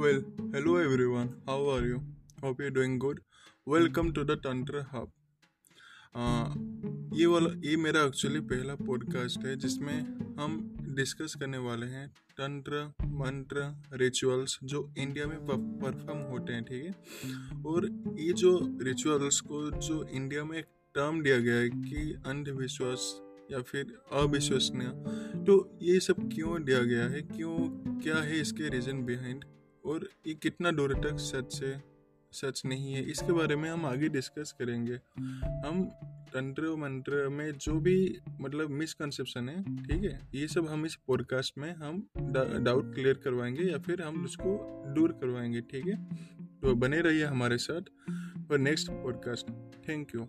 Well, hello everyone. How are you? Hope you're doing good. Welcome to the Tantra Hub. Uh, ये वाला ये मेरा actually पहला podcast है जिसमें हम डिस्कस करने वाले हैं तंत्र मंत्र रिचुअल्स जो इंडिया में परफॉर्म होते हैं ठीक है और ये जो रिचुअल्स को जो इंडिया में एक टर्म दिया गया है कि अंधविश्वास या फिर अविश्वसनीय तो ये सब क्यों दिया गया है क्यों क्या है इसके रीज़न बिहाइंड और ये कितना दूर तक सच से सच नहीं है, इसके बारे में हम आगे डिस्कस करेंगे। हम तंत्र मंत्र में जो भी मतलब मिसकंसेप्शन है, ठीक है, ये सब हम इस पॉडकास्ट में हम डाउट क्लियर करवाएँगे या फिर हम उसको दूर करवाएँगे, ठीक है? तो बने रहिए हमारे साथ और नेक्स्ट पॉडकास्ट थैंक यू